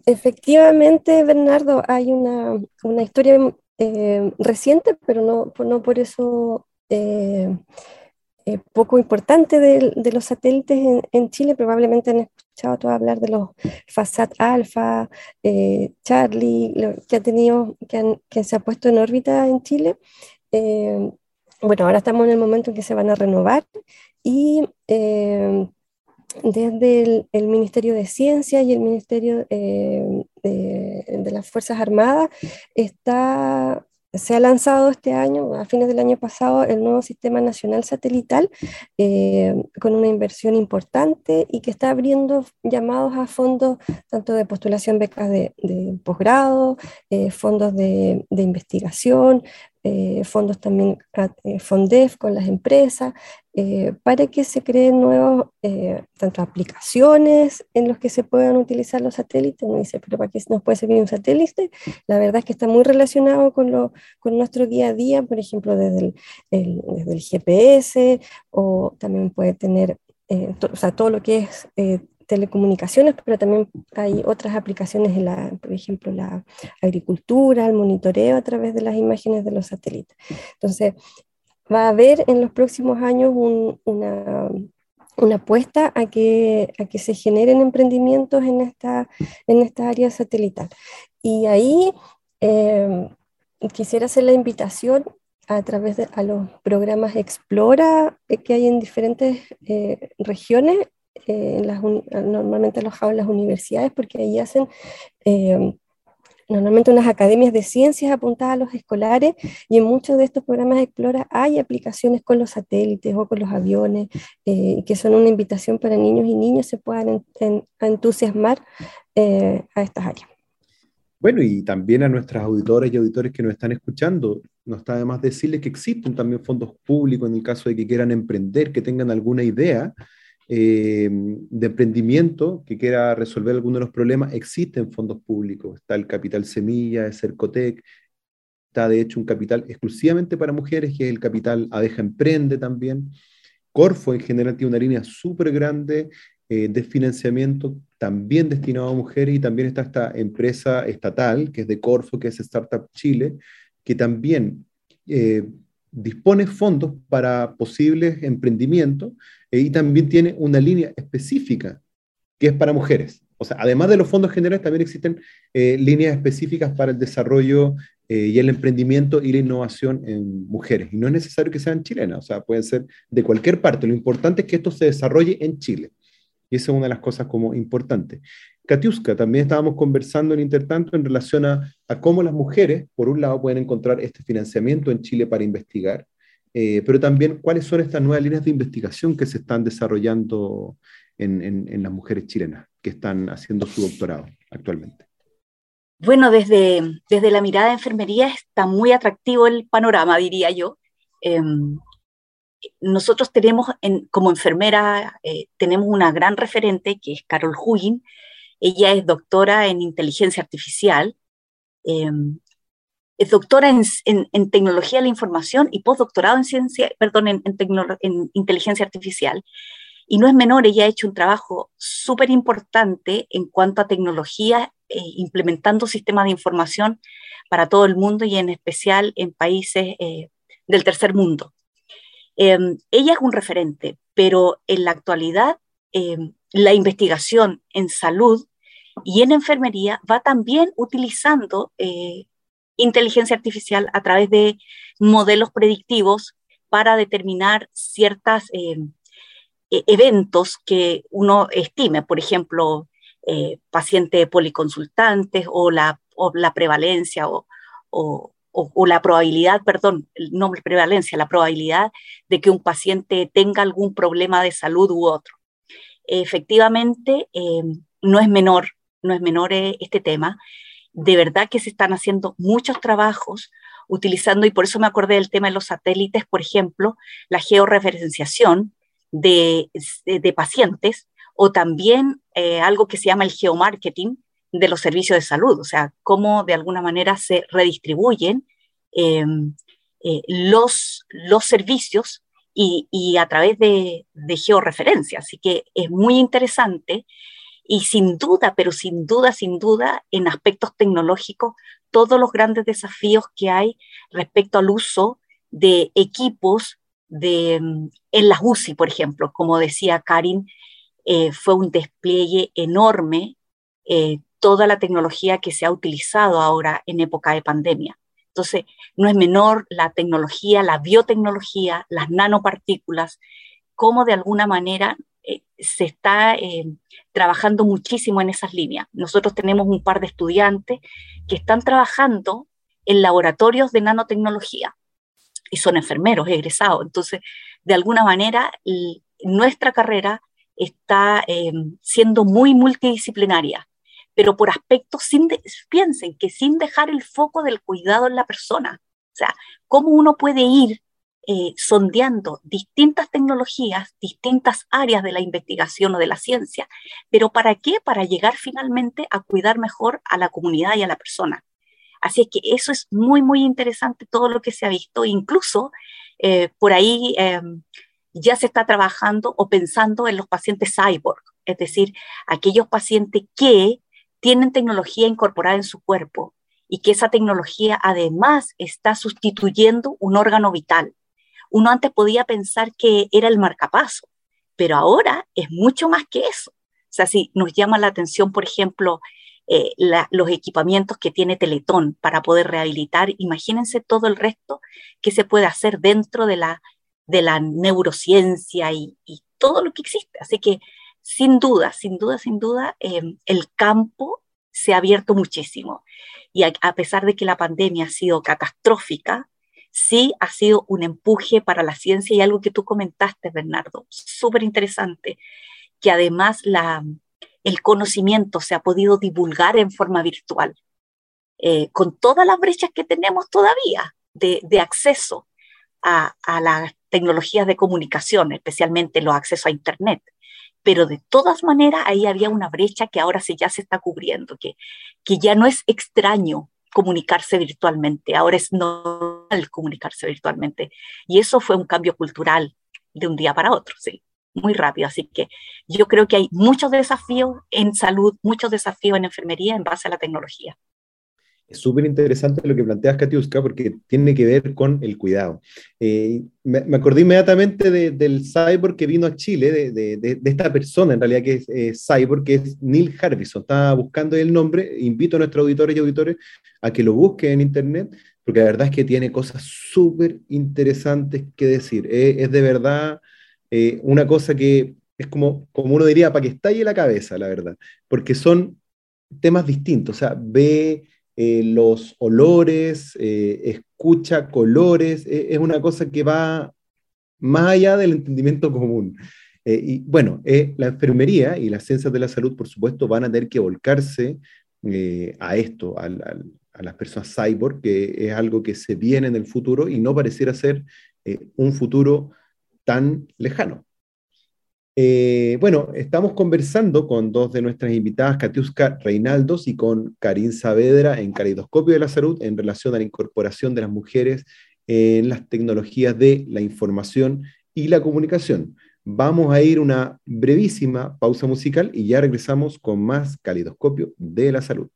Efectivamente, Bernardo, hay una, historia eh, reciente, pero no por eso eh, eh, poco importante de, los satélites en, Chile. Probablemente han escuchado todo hablar de los FASAT Alpha, eh, Charlie, que ha tenido, que, que, se ha puesto en órbita en Chile. bueno, ahora estamos en el momento en que se van a renovar y desde el, Ministerio de Ciencia y el Ministerio de, las Fuerzas Armadas está se ha lanzado este año, a fines del año pasado, el nuevo Sistema Nacional Satelital eh, con una inversión importante y que está abriendo llamados a fondos tanto de postulación becas de, posgrado, eh, fondos de, de investigación, eh, fondos también eh, con las empresas, eh, para que se creen nuevas, tanto aplicaciones en los que se puedan utilizar los satélites. Me dice, pero ¿para qué nos puede servir un satélite? La verdad es que está muy relacionado con, lo, con nuestro día a día, por ejemplo, desde el, desde el GPS o también puede tener, o sea, todo lo que es telecomunicaciones, pero también hay otras aplicaciones, en la, por ejemplo, la agricultura, el monitoreo a través de las imágenes de los satélites. Entonces, va a haber en los próximos años una, una apuesta a que, a que se generen emprendimientos en esta, en área satelital. Y ahí eh, quisiera hacer la invitación a través de a los programas Explora que hay en diferentes eh, regiones, en las, normalmente alojados en las universidades, porque ahí hacen normalmente unas academias de ciencias apuntadas a los escolares y en muchos de estos programas de Explora hay aplicaciones con los satélites o con los aviones eh, que son una invitación para niños y niñas se puedan entusiasmar eh, a estas áreas. Bueno, y también a nuestras auditoras y auditores que nos están escuchando, nos está además decirles que existen también fondos públicos en el caso de que quieran emprender, que tengan alguna idea eh, de emprendimiento que quiera resolver alguno de los problemas, existen fondos públicos. Está el Capital Semilla, el Cercotec, está de hecho un capital exclusivamente para mujeres, que es el capital Adeja Emprende también. Corfo en general tiene una línea súper grande eh, de financiamiento también destinado a mujeres y también está esta empresa estatal que es de Corfo, que es Startup Chile, que también eh, dispone fondos para posibles emprendimientos eh, y también tiene una línea específica que es para mujeres. O sea, además de los fondos generales, también existen eh, líneas específicas para el desarrollo eh, y el emprendimiento y la innovación en mujeres. Y no es necesario que sean chilenas, o sea, pueden ser de cualquier parte. Lo importante es que esto se desarrolle en Chile. Y esa es una de las cosas como importantes. Katiuska, también estábamos conversando en intertanto en relación a, cómo las mujeres, por un lado, pueden encontrar este financiamiento en Chile para investigar, eh, pero también cuáles son estas nuevas líneas de investigación que se están desarrollando en, las mujeres chilenas que están haciendo su doctorado actualmente. Bueno, desde, desde la mirada de enfermería está muy atractivo el panorama, diría yo. Em, nosotros tenemos, como enfermera, eh, tenemos una gran referente que es Carol Huggin, ella es doctora en inteligencia artificial, em, es doctora en, tecnología de la información y postdoctorado en ciencia, perdón, en, en inteligencia artificial. Y no es menor, ella ha hecho un trabajo súper importante en cuanto a tecnología, eh, implementando sistemas de información para todo el mundo y en especial en países eh, del tercer mundo. Em, ella es un referente, pero en la actualidad em, la investigación en salud y en enfermería va también utilizando eh, inteligencia artificial a través de modelos predictivos para determinar ciertos eh, e-, eventos que uno estime, por ejemplo, eh, paciente policonsultantes o la, prevalencia o, la probabilidad, perdón, no prevalencia, la probabilidad de que un paciente tenga algún problema de salud u otro. Efectivamente, no es menor no es menor eh, este tema. De verdad que se están haciendo muchos trabajos utilizando, y por eso me acordé del tema de los satélites, por ejemplo, la georreferenciación de, de, pacientes o también eh, algo que se llama el geomarketing de los servicios de salud, o sea, cómo de alguna manera se redistribuyen em, eh, los, los servicios y, y a través de, de georreferencia. Así que es muy interesante y sin duda, pero sin duda, sin duda, en aspectos tecnológicos, todos los grandes desafíos que hay respecto al uso de equipos de, mm, en las UCI, por ejemplo, como decía Karin, eh, fue un despliegue enorme eh, toda la tecnología que se ha utilizado ahora en época de pandemia. Entonces, no es menor la tecnología, la biotecnología, las nanopartículas, cómo de alguna manera eh, se está eh, trabajando muchísimo en esas líneas. Nosotros tenemos un par de estudiantes que están trabajando en laboratorios de nanotecnología y son enfermeros egresados. Entonces, de alguna manera, nuestra carrera está eh, siendo muy multidisciplinaria, pero por aspectos, sin piensen que sin dejar el foco del cuidado en la persona. O sea, cómo uno puede ir eh, sondeando distintas tecnologías, distintas áreas de la investigación o de la ciencia. ¿Pero para qué? Para llegar finalmente a cuidar mejor a la comunidad y a la persona. Así es que eso es muy, muy interesante todo lo que se ha visto. Incluso eh, por ahí em, ya se está trabajando o pensando en los pacientes cyborg. es decir, aquellos pacientes que tienen tecnología incorporada en su cuerpo y que esa tecnología además está sustituyendo un órgano vital. Uno antes podía pensar que era el marcapaso, pero ahora es mucho más que eso. O sea, si nos llama la atención, por ejemplo, eh, los equipamientos que tiene Teletón para poder rehabilitar, imagínense todo el resto que se puede hacer dentro de la, de la neurociencia y, todo lo que existe. Así que, sin duda, sin duda, sin duda, em, el campo se ha abierto muchísimo. Y a, pesar de que la pandemia ha sido catastrófica, sí ha sido un empuje para la ciencia y algo que tú comentaste, Bernardo, súper interesante, que además la, el conocimiento se ha podido divulgar en forma virtual, eh, con todas las brechas que tenemos todavía de, acceso a, las tecnologías de comunicación, especialmente los accesos a Internet. Pero de todas maneras, ahí había una brecha que ahora sí ya se está cubriendo, que, que ya no es extraño comunicarse virtualmente, ahora es normal comunicarse virtualmente. Y eso fue un cambio cultural de un día para otro, sí muy rápido. Así que yo creo que hay muchos desafíos en salud, muchos desafíos en enfermería en base a la tecnología. Es súper interesante lo que planteas, Katiuska, porque tiene que ver con el cuidado. Eh, me, acordé inmediatamente del cyborg que vino a Chile, de, esta persona en realidad que es eh, cyborg, que es Neil Harbison. Estaba buscando el nombre. Invito a nuestros auditores y auditores a que lo busquen en internet, porque la verdad es que tiene cosas súper interesantes que decir. Eh, es de verdad eh, una cosa que es como, como uno diría, para que estalle la cabeza, la verdad, porque son temas distintos, o sea, ve eh, los olores, eh, escucha colores, es una cosa que va más allá del entendimiento común. y bueno, la enfermería y las ciencias de la salud, por supuesto, van a tener que volcarse a esto, a las personas cyborg, que es algo que se viene en el futuro y no pareciera ser un futuro tan lejano. Eh, bueno, estamos conversando con dos de nuestras invitadas, Katiuska Reinaldos y con Karin Saavedra en Caleidoscopio de la Salud en relación a la incorporación de las mujeres en las tecnologías de la información y la comunicación. Vamos a ir una brevísima pausa musical y ya regresamos con más Caleidoscopio de la Salud.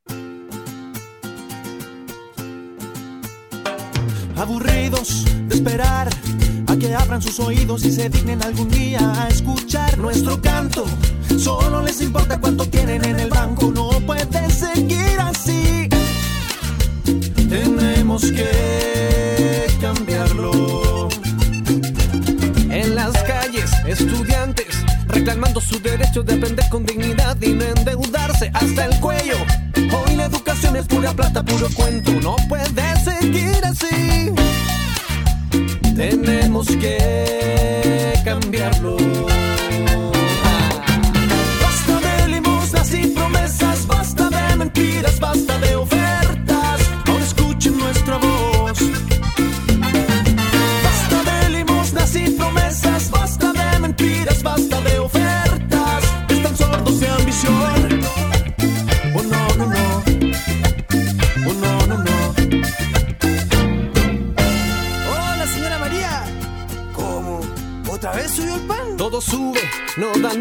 Aburridos de esperar que abran sus oídos y se dignen algún día a escuchar nuestro canto. Solo les importa cuánto tienen en el banco, no puede seguir así. Tenemos que cambiarlo. En las calles, estudiantes reclamando su derecho de aprender con dignidad y no endeudarse hasta el cuello. Hoy la educación es pura plata, puro cuento, no puede seguir así tenemos que cambiarlo.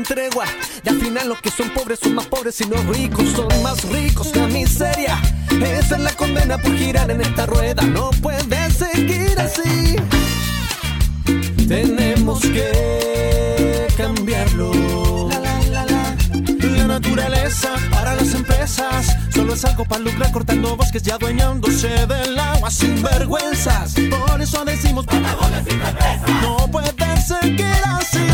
Tregua. Y al final los que son pobres son más pobres y los ricos son más ricos. La miseria, esa es la condena por girar en esta rueda. No puede seguir así. Tenemos que cambiarlo. La, naturaleza para las empresas solo es algo para lucrar cortando bosques y adueñándose del agua sin vergüenzas. Por eso decimos No puede seguir así.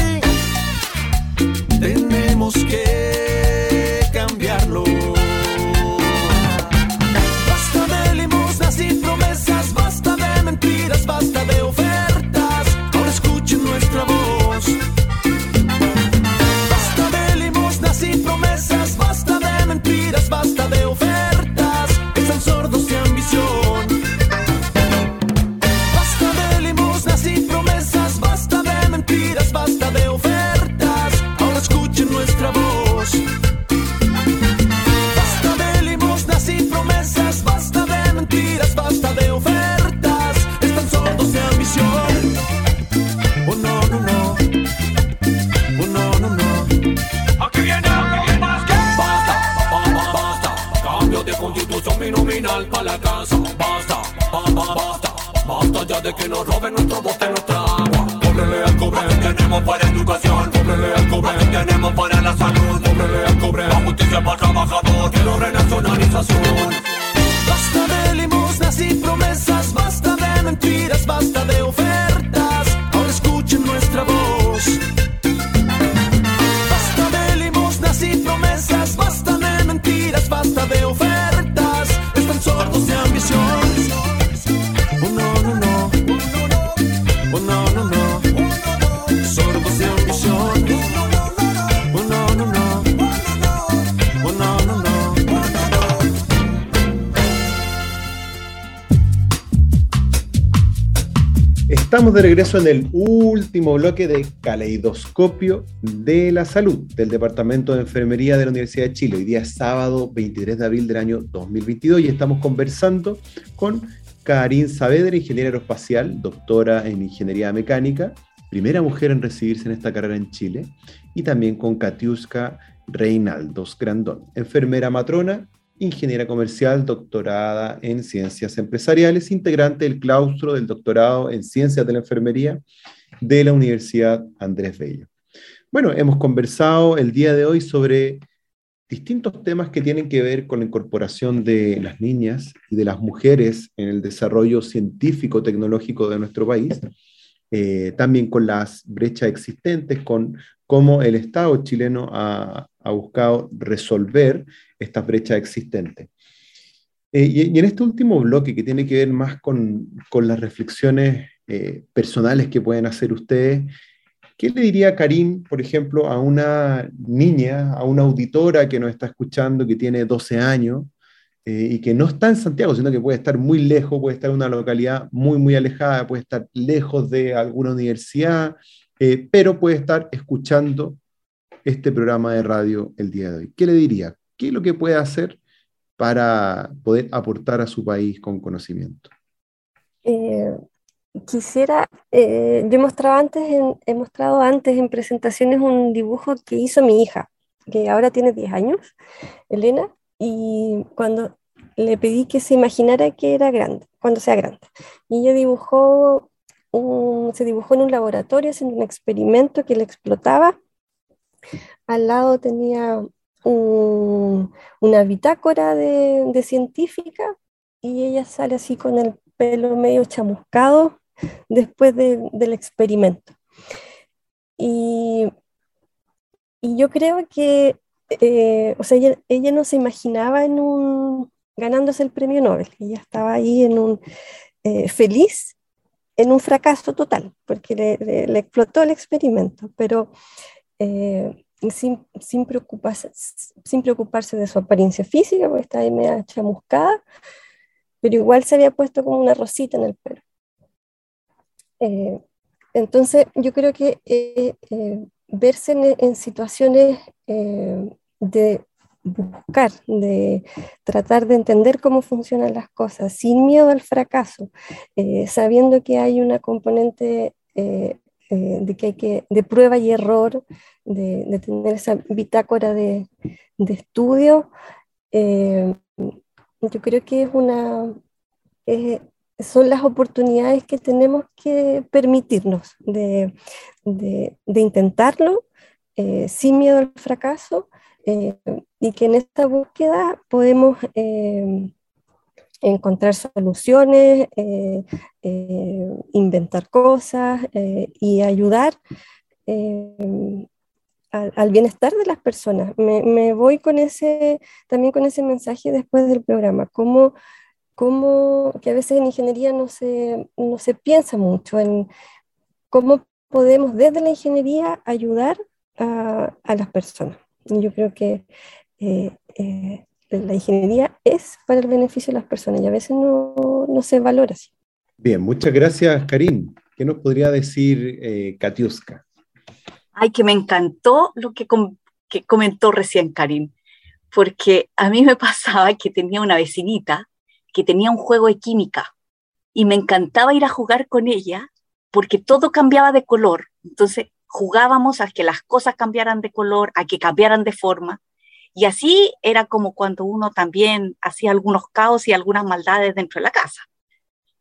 Estamos de regreso en el último bloque de Caleidoscopio de la Salud del Departamento de Enfermería de la Universidad de Chile. Hoy día es sábado 23 de abril del año 2022 y estamos conversando con Karin Saavedra, ingeniera aeroespacial, doctora en Ingeniería Mecánica, primera mujer en recibirse en esta carrera en Chile, y también con Katiuska Reinaldos Grandón, enfermera matrona, ingeniera comercial, doctorada en ciencias empresariales, integrante del claustro del doctorado en ciencias de la enfermería de la Universidad Andrés Bello. Bueno, hemos conversado el día de hoy sobre distintos temas que tienen que ver con la incorporación de las niñas y de las mujeres en el desarrollo científico-tecnológico de nuestro país, eh, también con las brechas existentes, con cómo el Estado chileno ha, ha buscado resolver estas brechas existentes. Eh, y, en este último bloque, que tiene que ver más con, con las reflexiones eh, personales que pueden hacer ustedes, ¿qué le diría Karim, por ejemplo, a una niña, a una auditora que nos está escuchando, que tiene 12 años eh, y que no está en Santiago, sino que puede estar muy lejos, puede estar en una localidad muy, muy alejada, puede estar lejos de alguna universidad, pero puede estar escuchando este programa de radio el día de hoy? ¿Qué le diría? ¿Qué es lo que puede hacer para poder aportar a su país con conocimiento? Eh, quisiera, eh, yo antes he mostrado antes en presentaciones un dibujo que hizo mi hija, que ahora tiene 10 años, Elena, y cuando le pedí que se imaginara que era grande, cuando sea grande. Y ella dibujó, un, se dibujó en un laboratorio haciendo un experimento que le explotaba. Al lado tenía un, una bitácora de, científica y ella sale así con el pelo medio chamuscado después de, del experimento. Y, y, yo creo que, eh, o sea, ella, no se imaginaba en un, ganándose el premio Nobel, ella estaba ahí en un eh, feliz en un fracaso total, porque le explotó el experimento, pero eh, sin, preocuparse, sin preocuparse de su apariencia física, porque está ahí media chamuscada, pero igual se había puesto como una rosita en el pelo. Eh, entonces, yo creo que eh, eh, verse en, situaciones de buscar, de tratar de entender cómo funcionan las cosas, sin miedo al fracaso, sabiendo que hay una componente eh, de que hay que, de prueba y error, de, tener esa bitácora de, de estudio, yo creo que es una, son las oportunidades que tenemos que permitirnos de, de, intentarlo sin miedo al fracaso eh, y que en esta búsqueda podemos eh, encontrar soluciones, eh, eh inventar cosas eh, y ayudar al, al, bienestar de las personas. Me, voy con ese, también con ese mensaje después del programa, como, como que a veces en ingeniería no se, no se piensa mucho en cómo podemos desde la ingeniería ayudar a, las personas. Yo creo que la ingeniería es para el beneficio de las personas y a veces no, no se valora así. Bien, muchas gracias, Karim. ¿Qué nos podría decir eh, Katiuska? Ay, que me encantó lo que, com que comentó recién Karim, porque a mí me pasaba que tenía una vecinita que tenía un juego de química y me encantaba ir a jugar con ella porque todo cambiaba de color. Entonces jugábamos a que las cosas cambiaran de color, a que cambiaran de forma. Y así era como cuando uno también hacía algunos caos y algunas maldades dentro de la casa.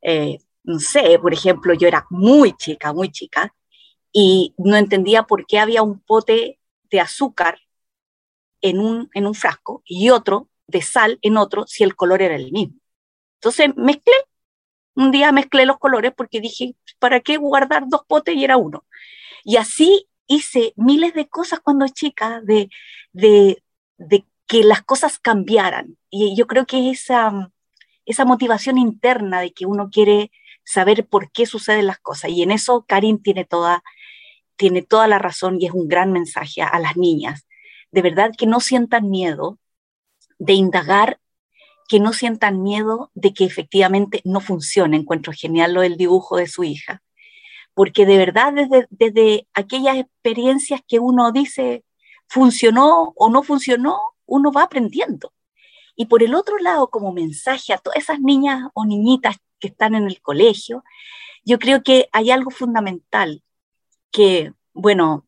Eh, no sé, por ejemplo, yo era muy chica, muy chica, y no entendía por qué había un pote de azúcar en un, en un frasco y otro de sal en otro si el color era el mismo. Entonces mezclé, un día mezclé los colores porque dije, ¿para qué guardar dos potes y era uno? Y así hice miles de cosas cuando chica, de, de, de que las cosas cambiaran. Y yo creo que esa, esa motivación interna de que uno quiere saber por qué suceden las cosas. Y en eso Karin tiene toda, tiene toda la razón y es un gran mensaje a, las niñas. De verdad que no sientan miedo de indagar, que no sientan miedo de que efectivamente no funcione. Encuentro genial lo del dibujo de su hija. Porque de verdad desde, desde aquellas experiencias que uno dice funcionó o no funcionó, uno va aprendiendo. Y por el otro lado, como mensaje a todas esas niñas o niñitas que están en el colegio, yo creo que hay algo fundamental que, bueno,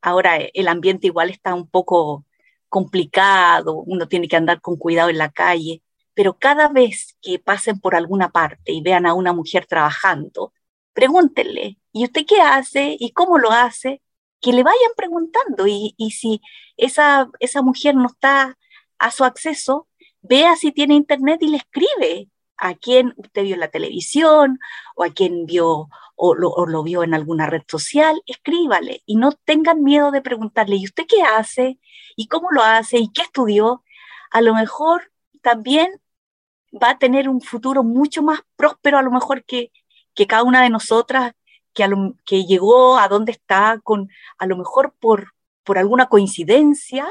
ahora el ambiente igual está un poco complicado, uno tiene que andar con cuidado en la calle, pero cada vez que pasen por alguna parte y vean a una mujer trabajando, pregúntenle, ¿y usted qué hace? ¿Y cómo lo hace? Que le vayan preguntando y, y si esa, esa mujer no está a su acceso, vea si tiene internet y le escribe a quién usted vio en la televisión o a quién vio o lo, vio en alguna red social, escríbale y no tengan miedo de preguntarle, ¿y usted qué hace? ¿Y cómo lo hace? ¿Y qué estudió? A lo mejor también va a tener un futuro mucho más próspero a lo mejor que, que cada una de nosotras que, llegó a donde está con a lo mejor por, por alguna coincidencia,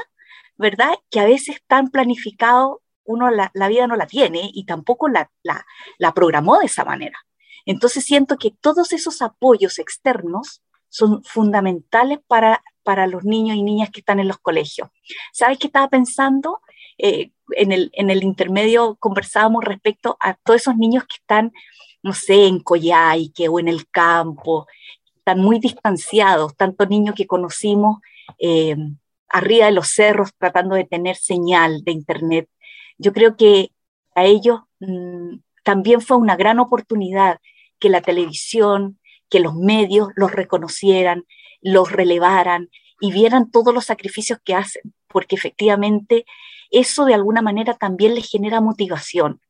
¿verdad? Que a veces tan planificado uno la, vida no la tiene y tampoco la, la, programó de esa manera. Entonces siento que todos esos apoyos externos son fundamentales para, para los niños y niñas que están en los colegios. ¿Sabes qué estaba pensando? Eh, en, el, en el intermedio conversábamos respecto a todos esos niños que están, no sé, en Coyhaique o en el campo, están muy distanciados, tantos niños que conocimos eh, arriba de los cerros tratando de tener señal de internet. Yo creo que a ellos mm, también fue una gran oportunidad que la televisión, que los medios los reconocieran, los relevaran y vieran todos los sacrificios que hacen, porque efectivamente eso de alguna manera también les genera motivación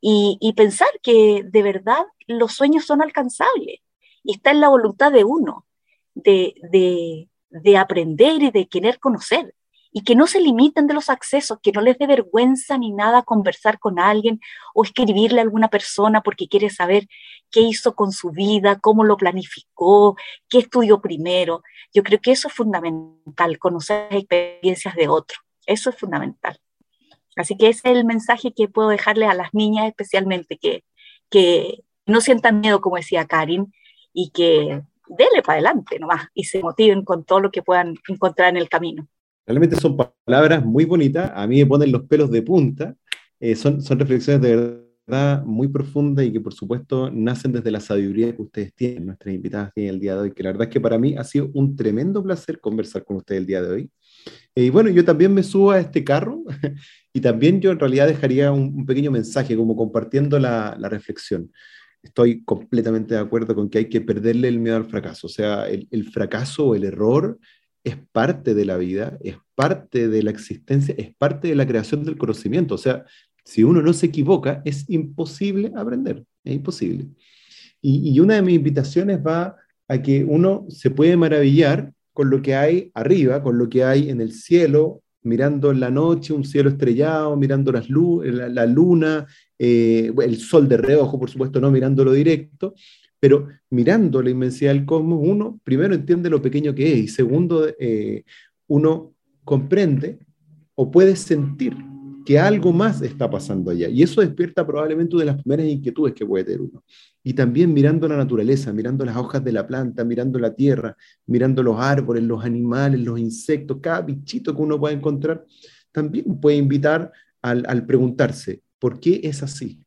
y, pensar que de verdad los sueños son alcanzables y está en la voluntad de uno de, de aprender y de querer conocer y que no se limiten de los accesos, que no les dé vergüenza ni nada conversar con alguien o escribirle a alguna persona porque quiere saber qué hizo con su vida, cómo lo planificó, qué estudió primero. Yo creo que eso es fundamental, conocer las experiencias de otros. Eso es fundamental. Así que ese es el mensaje que puedo dejarle a las niñas especialmente, que, que no sientan miedo, como decía Karin, y que dele para adelante nomás y se motiven con todo lo que puedan encontrar en el camino. Realmente son palabras muy bonitas, a mí me ponen los pelos de punta, eh, son, son reflexiones de verdad muy profundas y que por supuesto nacen desde la sabiduría que ustedes tienen, nuestras invitadas tienen el día de hoy, que la verdad es que para mí ha sido un tremendo placer conversar con ustedes el día de hoy. Eh, y bueno, yo también me subo a este carro y también yo en realidad dejaría un, pequeño mensaje como compartiendo la, reflexión. Estoy completamente de acuerdo con que hay que perderle el miedo al fracaso, o sea, el, fracaso o el error es parte de la vida, es parte de la existencia, es parte de la creación del conocimiento. O sea, si uno no se equivoca, es imposible aprender, es imposible. Y, una de mis invitaciones va a que uno se puede maravillar con lo que hay arriba, con lo que hay en el cielo, mirando en la noche un cielo estrellado, mirando las la, luna, eh, el sol de reojo, por supuesto, no mirándolo directo, pero mirando la inmensidad del cosmos, uno primero entiende lo pequeño que es y segundo, eh, uno comprende o puede sentir que algo más está pasando allá. Y eso despierta probablemente una de las primeras inquietudes que puede tener uno. Y también mirando la naturaleza, mirando las hojas de la planta, mirando la tierra, mirando los árboles, los animales, los insectos, cada bichito que uno puede encontrar, también puede invitar al, al preguntarse, ¿por qué es así?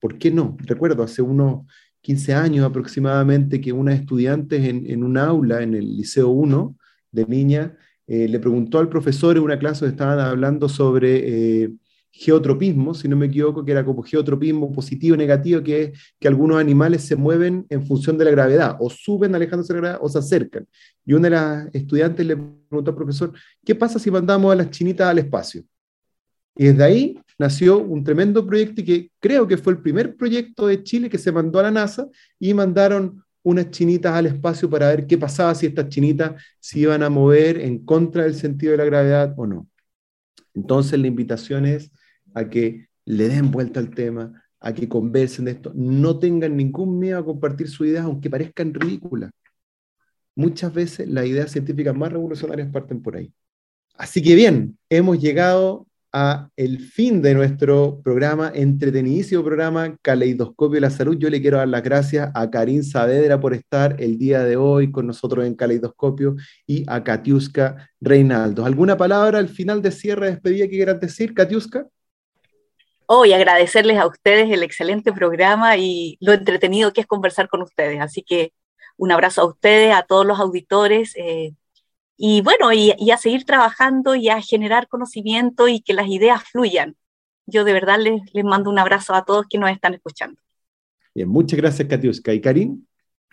¿Por qué no? Recuerdo hace unos 15 años aproximadamente que unas estudiantes en, en un aula en el Liceo 1 de niña eh, le preguntó al profesor en una clase donde estaban hablando sobre eh, geotropismo, si no me equivoco, que era como geotropismo positivo negativo, que es que algunos animales se mueven en función de la gravedad, o suben alejándose de la gravedad o se acercan. Y una de las estudiantes le preguntó al profesor, ¿qué pasa si mandamos a las chinitas al espacio? Y desde ahí nació un tremendo proyecto y que creo que fue el primer proyecto de Chile que se mandó a la NASA y mandaron unas chinitas al espacio para ver qué pasaba si estas chinitas se iban a mover en contra del sentido de la gravedad o no. Entonces la invitación es a que le den vuelta al tema, a que conversen de esto, no tengan ningún miedo a compartir sus ideas, aunque parezcan ridículas. Muchas veces las ideas científicas más revolucionarias parten por ahí. Así que bien, hemos llegado a el fin de nuestro programa, entretenidísimo programa Caleidoscopio de la Salud. Yo le quiero dar las gracias a Karin Saavedra por estar el día de hoy con nosotros en Caleidoscopio y a Katiuska Reinaldo. ¿Alguna palabra al final de cierre, de despedida que quieras decir, Katiuska? Hoy agradecerles a ustedes el excelente programa y lo entretenido que es conversar con ustedes. Así que un abrazo a ustedes, a todos los auditores. Eh, y bueno, y, a seguir trabajando y a generar conocimiento y que las ideas fluyan. Yo de verdad les, les mando un abrazo a todos que nos están escuchando. Bien, muchas gracias, Katiuska. ¿Y Karim?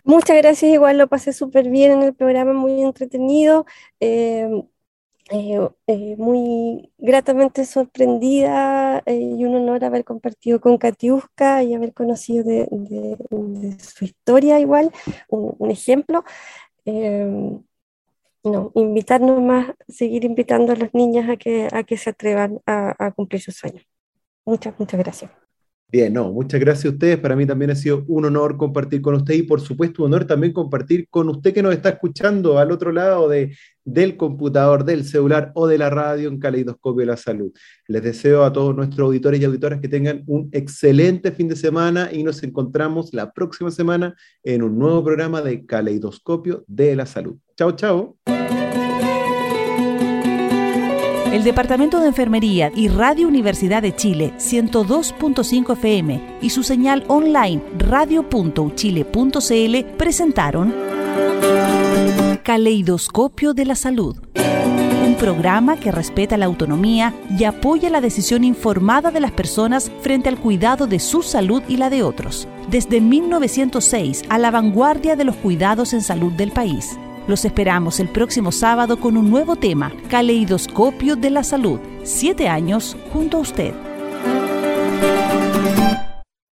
Muchas gracias, igual lo pasé súper bien en el programa, muy entretenido. Eh, eh, eh, muy gratamente sorprendida y un honor haber compartido con Katiuska y haber conocido de, su historia igual, un, ejemplo no, invitarnos más, seguir invitando a los niños a que, a que se atrevan a, cumplir sus sueños. Muchas, muchas gracias. Bien, no, muchas gracias a ustedes. Para mí también ha sido un honor compartir con usted y por supuesto un honor también compartir con usted que nos está escuchando al otro lado de, del computador, del celular o de la radio en Caleidoscopio de la Salud. Les deseo a todos nuestros auditores y auditoras que tengan un excelente fin de semana y nos encontramos la próxima semana en un nuevo programa de Caleidoscopio de la Salud. Chao, chao. El Departamento de Enfermería y Radio Universidad de Chile 102.5 FM y su señal online radio.uchile.cl presentaron Caleidoscopio de la Salud. Un programa que respeta la autonomía y apoya la decisión informada de las personas frente al cuidado de su salud y la de otros. Desde 1906 a la vanguardia de los cuidados en salud del país. Los esperamos el próximo sábado con un nuevo tema, Caleidoscopio de la Salud. Siete años junto a usted.